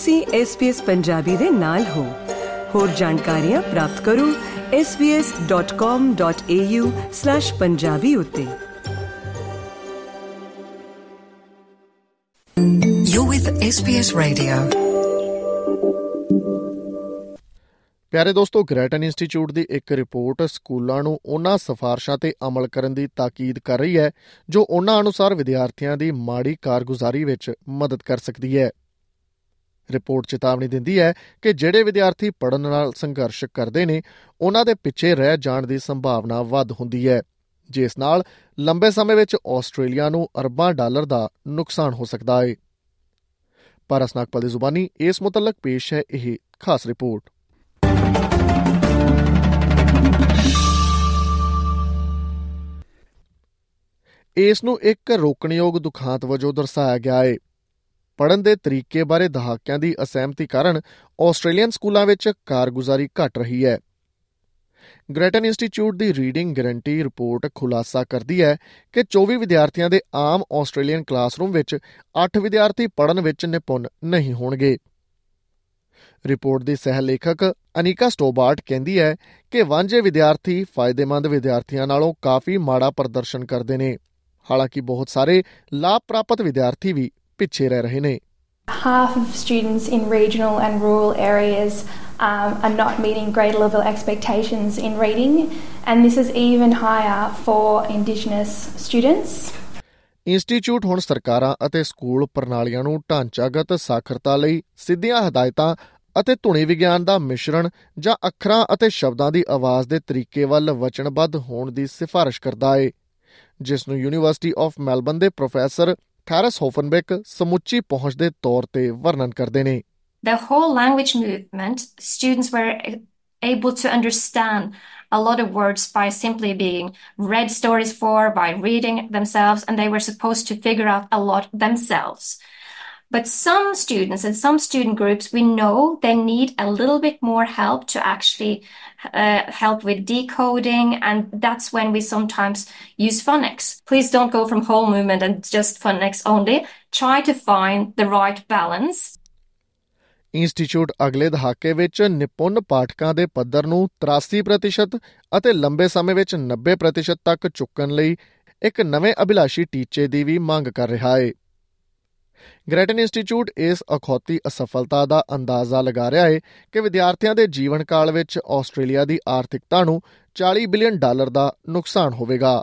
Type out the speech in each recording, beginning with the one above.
ਤੁਸੀਂ SBS ਪੰਜਾਬੀ ਦੇ ਨਾਲ ਹੋ। ਹੋਰ ਜਾਣਕਾਰੀਆਂ ਪ੍ਰਾਪਤ ਕਰੋ svs.com.au/punjabi ਉਤੇ। You're with SBS Radio. ਪਿਆਰੇ ਦੋਸਤੋ ਗ੍ਰੈਟਨ ਇੰਸਟੀਚਿਊਟ ਦੀ ਇੱਕ ਰਿਪੋਰਟ ਸਕੂਲਾਂ ਨੂੰ ਉਹਨਾਂ ਸਿਫਾਰਸ਼ਾਂ ਤੇ ਅਮਲ ਕਰਨ ਦੀ ਤਾਕੀਦ ਕਰ ਰਹੀ ਹੈ ਜੋ ਉਹਨਾਂ ਅਨੁਸਾਰ ਵਿਦਿਆਰਥੀਆਂ ਦੀ ਮਾੜੀ ਕਾਰਗੁਜ਼ਾਰੀ ਵਿੱਚ ਮਦਦ ਕਰ ਸਕਦੀ ਹੈ। ਰਿਪੋਰਟ ਚੇਤਾਵਨੀ ਦਿੰਦੀ ਹੈ ਕਿ ਜਿਹੜੇ ਵਿਦਿਆਰਥੀ ਪੜਨ ਨਾਲ ਸੰਘਰਸ਼ ਕਰਦੇ ਨੇ, ਉਹਨਾਂ ਦੇ ਪਿੱਛੇ ਰਹਿ ਜਾਣ ਦੀ ਸੰਭਾਵਨਾ ਵੱਧ ਹੁੰਦੀ ਹੈ। ਜਿਸ ਨਾਲ ਲੰਬੇ ਸਮੇਂ ਵਿੱਚ ਆਸਟ੍ਰੇਲੀਆ ਨੂੰ ਅਰਬਾਂ ਡਾਲਰ ਦਾ ਨੁਕਸਾਨ ਹੋ ਸਕਦਾ ਹੈ। ਪਾਰਸ ਨਾਗਪਾਲ ਦੀ ਜ਼ੁਬਾਨੀ ਇਸ ਮੁਤਲਕ ਪੇਸ਼ ਹੈ, ਇਹ ਖਾਸ ਰਿਪੋਰਟ। ਇਸ ਨੂੰ ਇੱਕ ਰੋਕਣਯੋਗ ਦੁਖਾਂਤ ਵਜੋਂ ਦਰਸਾਇਆ ਗਿਆ ਹੈ। ਪੜਨ ਦੇ ਤਰੀਕੇ ਬਾਰੇ ਦਹਾਕਿਆਂ ਦੀ ਅਸਹਿਮਤੀ ਕਾਰਨ ਆਸਟ੍ਰੇਲੀਅਨ ਸਕੂਲਾਂ ਵਿੱਚ ਕਾਰਗੁਜ਼ਾਰੀ ਘਟ ਰਹੀ ਹੈ। ਗ੍ਰੇਟਨ ਇੰਸਟੀਚਿਊਟ ਦੀ ਰੀਡਿੰਗ ਗਾਰੰਟੀ ਰਿਪੋਰਟ ਖੁਲਾਸਾ ਕਰਦੀ ਹੈ ਕਿ 24 ਵਿਦਿਆਰਥੀਆਂ ਦੇ ਆਮ ਆਸਟ੍ਰੇਲੀਅਨ ਕਲਾਸਰੂਮ ਵਿੱਚ 8 ਵਿਦਿਆਰਥੀ ਪੜਨ ਵਿੱਚ ਨਿਪੁੰਨ ਨਹੀਂ ਹੋਣਗੇ। ਰਿਪੋਰਟ ਦੀ ਸਹਿ ਲੇਖਕ ਅਨੀਕਾ ਸਟੋਬਾਰਟ ਕਹਿੰਦੀ ਹੈ ਕਿ ਵਾਂਝੇ ਵਿਦਿਆਰਥੀ ਫਾਇਦੇਮੰਦ ਵਿਦਿਆਰਥੀਆਂ ਨਾਲੋਂ ਕਾਫੀ ਮਾੜਾ ਪ੍ਰਦਰਸ਼ਨ ਕਰਦੇ ਨੇ। ਹਾਲਾਂਕਿ ਬਹੁਤ ਸਾਰੇ ਲਾਭ ਪ੍ਰਾਪਤ ਵਿਦਿਆਰਥੀ ਵੀ ਪਿੱਛੇ ਰਹਿ ਰਹੇ ਨੇ half of students in regional and rural areas um, are not meeting grade level expectations in reading, and this is even higher for Indigenous students. Institute ਹੁਣ ਸਰਕਾਰਾਂ ਅਤੇ ਸਕੂਲ ਪ੍ਰਣਾਲੀਆਂ ਨੂੰ ਢਾਂਚਾਗਤ ਸਾਖਰਤਾ ਲਈ ਸਿੱਧੀਆਂ ਹਦਾਇਤਾਂ ਅਤੇ ਧੁਨੀ ਵਿਗਿਆਨ ਦਾ ਮਿਸ਼ਰਣ ਜਾਂ ਅੱਖਰਾਂ ਅਤੇ ਸ਼ਬਦਾਂ ਦੀ ਆਵਾਜ਼ ਦੇ ਤਰੀਕੇ ਵੱਲ ਵਚਨਬੱਧ ਹੋਣ ਦੀ ਸਿਫਾਰਿਸ਼ ਕਰਦਾ ਹੈ ਜਿਸ ਨੂੰ ਯੂਨੀਵਰਸਿਟੀ ਆਫ ਮੈਲਬਨ ਦੇ ਪ੍ਰੋਫੈਸਰ ਥੈਰਸ ਹੋਫਨਬੈਕ ਸਮੁੱਚੀ ਪਹੁੰਚ ਦੇ ਤੌਰ ਤੇ ਵਰਣਨ ਕਰਦੇ ਨੇ the whole language movement, students were able to understand a lot of words by simply being read stories for, by reading themselves, and they were supposed to figure out a lot themselves. But some students and some student groups, we know they need a little bit more help to actually uh, help with decoding, and that's when we sometimes use phonics. Please don't go from whole movement and just phonics only. Try to find the right balance. Institute ਅਗਲੇ ਦਹਾਕੇ ਵਿੱਚ ਨਿਪੁੰਨ ਪਾਠਕਾਂ ਦੇ ਪੱਧਰ ਨੂੰ 83% ਅਤੇ ਲੰਬੇ ਸਮੇਂ ਵਿੱਚ 90% ਤੱਕ ਚੁੱਕਣ ਲਈ ਇੱਕ ਨਵੇਂ ਅਭਿਲਾਸ਼ੀ ਟੀਚੇ ਦੀ ਵੀ ਮੰਗ ਕਰ ਰਿਹਾ ਹੈ ਗ੍ਰੇਟਨ ਇੰਸਟੀਚਿਊਟ ਇਸ ਅਖੌਤੀ ਅਸਫਲਤਾ ਦਾ ਅੰਦਾਜ਼ਾ ਲਗਾ ਰਿਹਾ ਹੈ ਕਿ ਵਿਦਿਆਰਥੀਆਂ ਦੇ ਜੀਵਨ ਕਾਲ ਵਿੱਚ ਆਸਟ੍ਰੇਲੀਆ ਦੀ ਆਰਥਿਕਤਾ ਨੂੰ 40 ਬਿਲੀਅਨ ਡਾਲਰ ਦਾ ਨੁਕਸਾਨ ਹੋਵੇਗਾ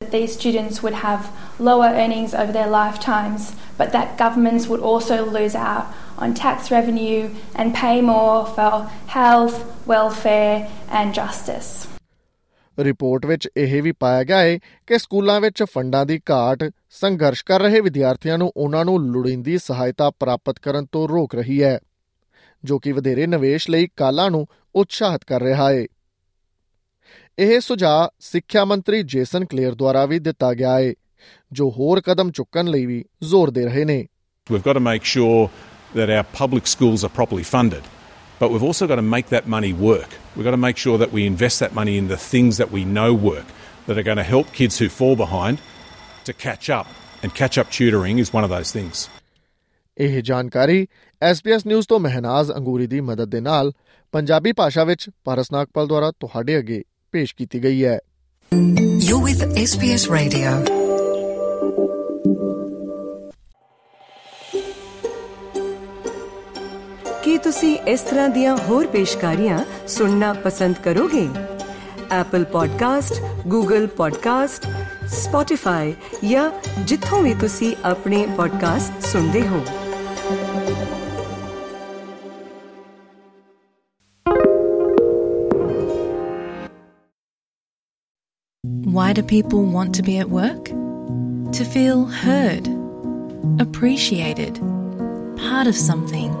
These students would have lower earnings over their lifetimes, but that governments would also lose out on tax revenue and pay more for health, welfare, and justice. Report ਵਿੱਚ ਇਹ ਵੀ ਪਾਇਆ ਗਿਆ ਹੈ ਕਿ ਸਕੂਲਾਂ ਵਿੱਚ ਫੰਡਾਂ ਦੀ ਘਾਟ ਸੰਘਰਸ਼ ਕਰ ਰਹੇ ਵਿਦਿਆਰਥੀਆਂ ਨੂੰ ਉਹਨਾਂ ਨੂੰ ਲੋੜੀਂਦੀ ਸਹਾਇਤਾ ਪ੍ਰਾਪਤ ਕਰਨ ਤੋਂ ਰੋਕ ਰਹੀ ਹੈ ਜੋ ਕਿ ਵਧੇਰੇ ਨਿਵੇਸ਼ ਲਈ ਕਾਲਾਂ ਨੂੰ ਉਤਸ਼ਾਹਿਤ ਕਰ ਰਿਹਾ ਹੈ ਇਹ ਸੁਝਾਅ ਸਿੱਖਿਆ ਮੰਤਰੀ ਜੇਸਨ ਕਲੇਅਰ ਦੁਆਰਾ ਵੀ ਦਿੱਤਾ ਗਿਆ ਹੈ ਜੋ ਹੋਰ ਕਦਮ ਚੁੱਕਣ ਲਈ ਵੀ ਜ਼ੋਰ ਦੇ ਰਹੇ ਨੇ। We've got to make sure that our public schools are properly funded, but we've also got to make that money work. We've got to make sure that we invest that money in the things that we know work, that are going to help kids who fall behind to catch up. And catch up tutoring is one of those things. ਇਹ ਜਾਣਕਾਰੀ SBS news ਤੋਂ ਮਹਿਨਾਜ਼ ਅੰਗੂਰੀ ਦੀ ਮਦਦ ਦੇ ਨਾਲ ਪੰਜਾਬੀ ਭਾਸ਼ਾ ਵਿੱਚ ਪਾਰਸ ਨਾਗਪਾਲ ਦੁਆਰਾ ਤੁਹਾਡੇ ਅੱਗੇ ਪੇਸ਼ ਕੀਤੀ ਗਈ ਹੈ You're with SBS Radio. ਕੀ ਤੁਸੀਂ ਇਸ ਤਰ੍ਹਾਂ ਦੀਆਂ ਹੋਰ ਪੇਸ਼ਕਾਰੀਆਂ ਸੁਣਨਾ ਪਸੰਦ ਕਰੋਗੇ Apple Podcast, Google Podcast, Spotify ਜਾਂ ਜਿੱਥੋਂ ਵੀ ਤੁਸੀਂ ਆਪਣੇ ਪੋਡਕਾਸਟ ਸੁਣਦੇ ਹੋ Why do people want to be at work? To feel heard, appreciated, part of something,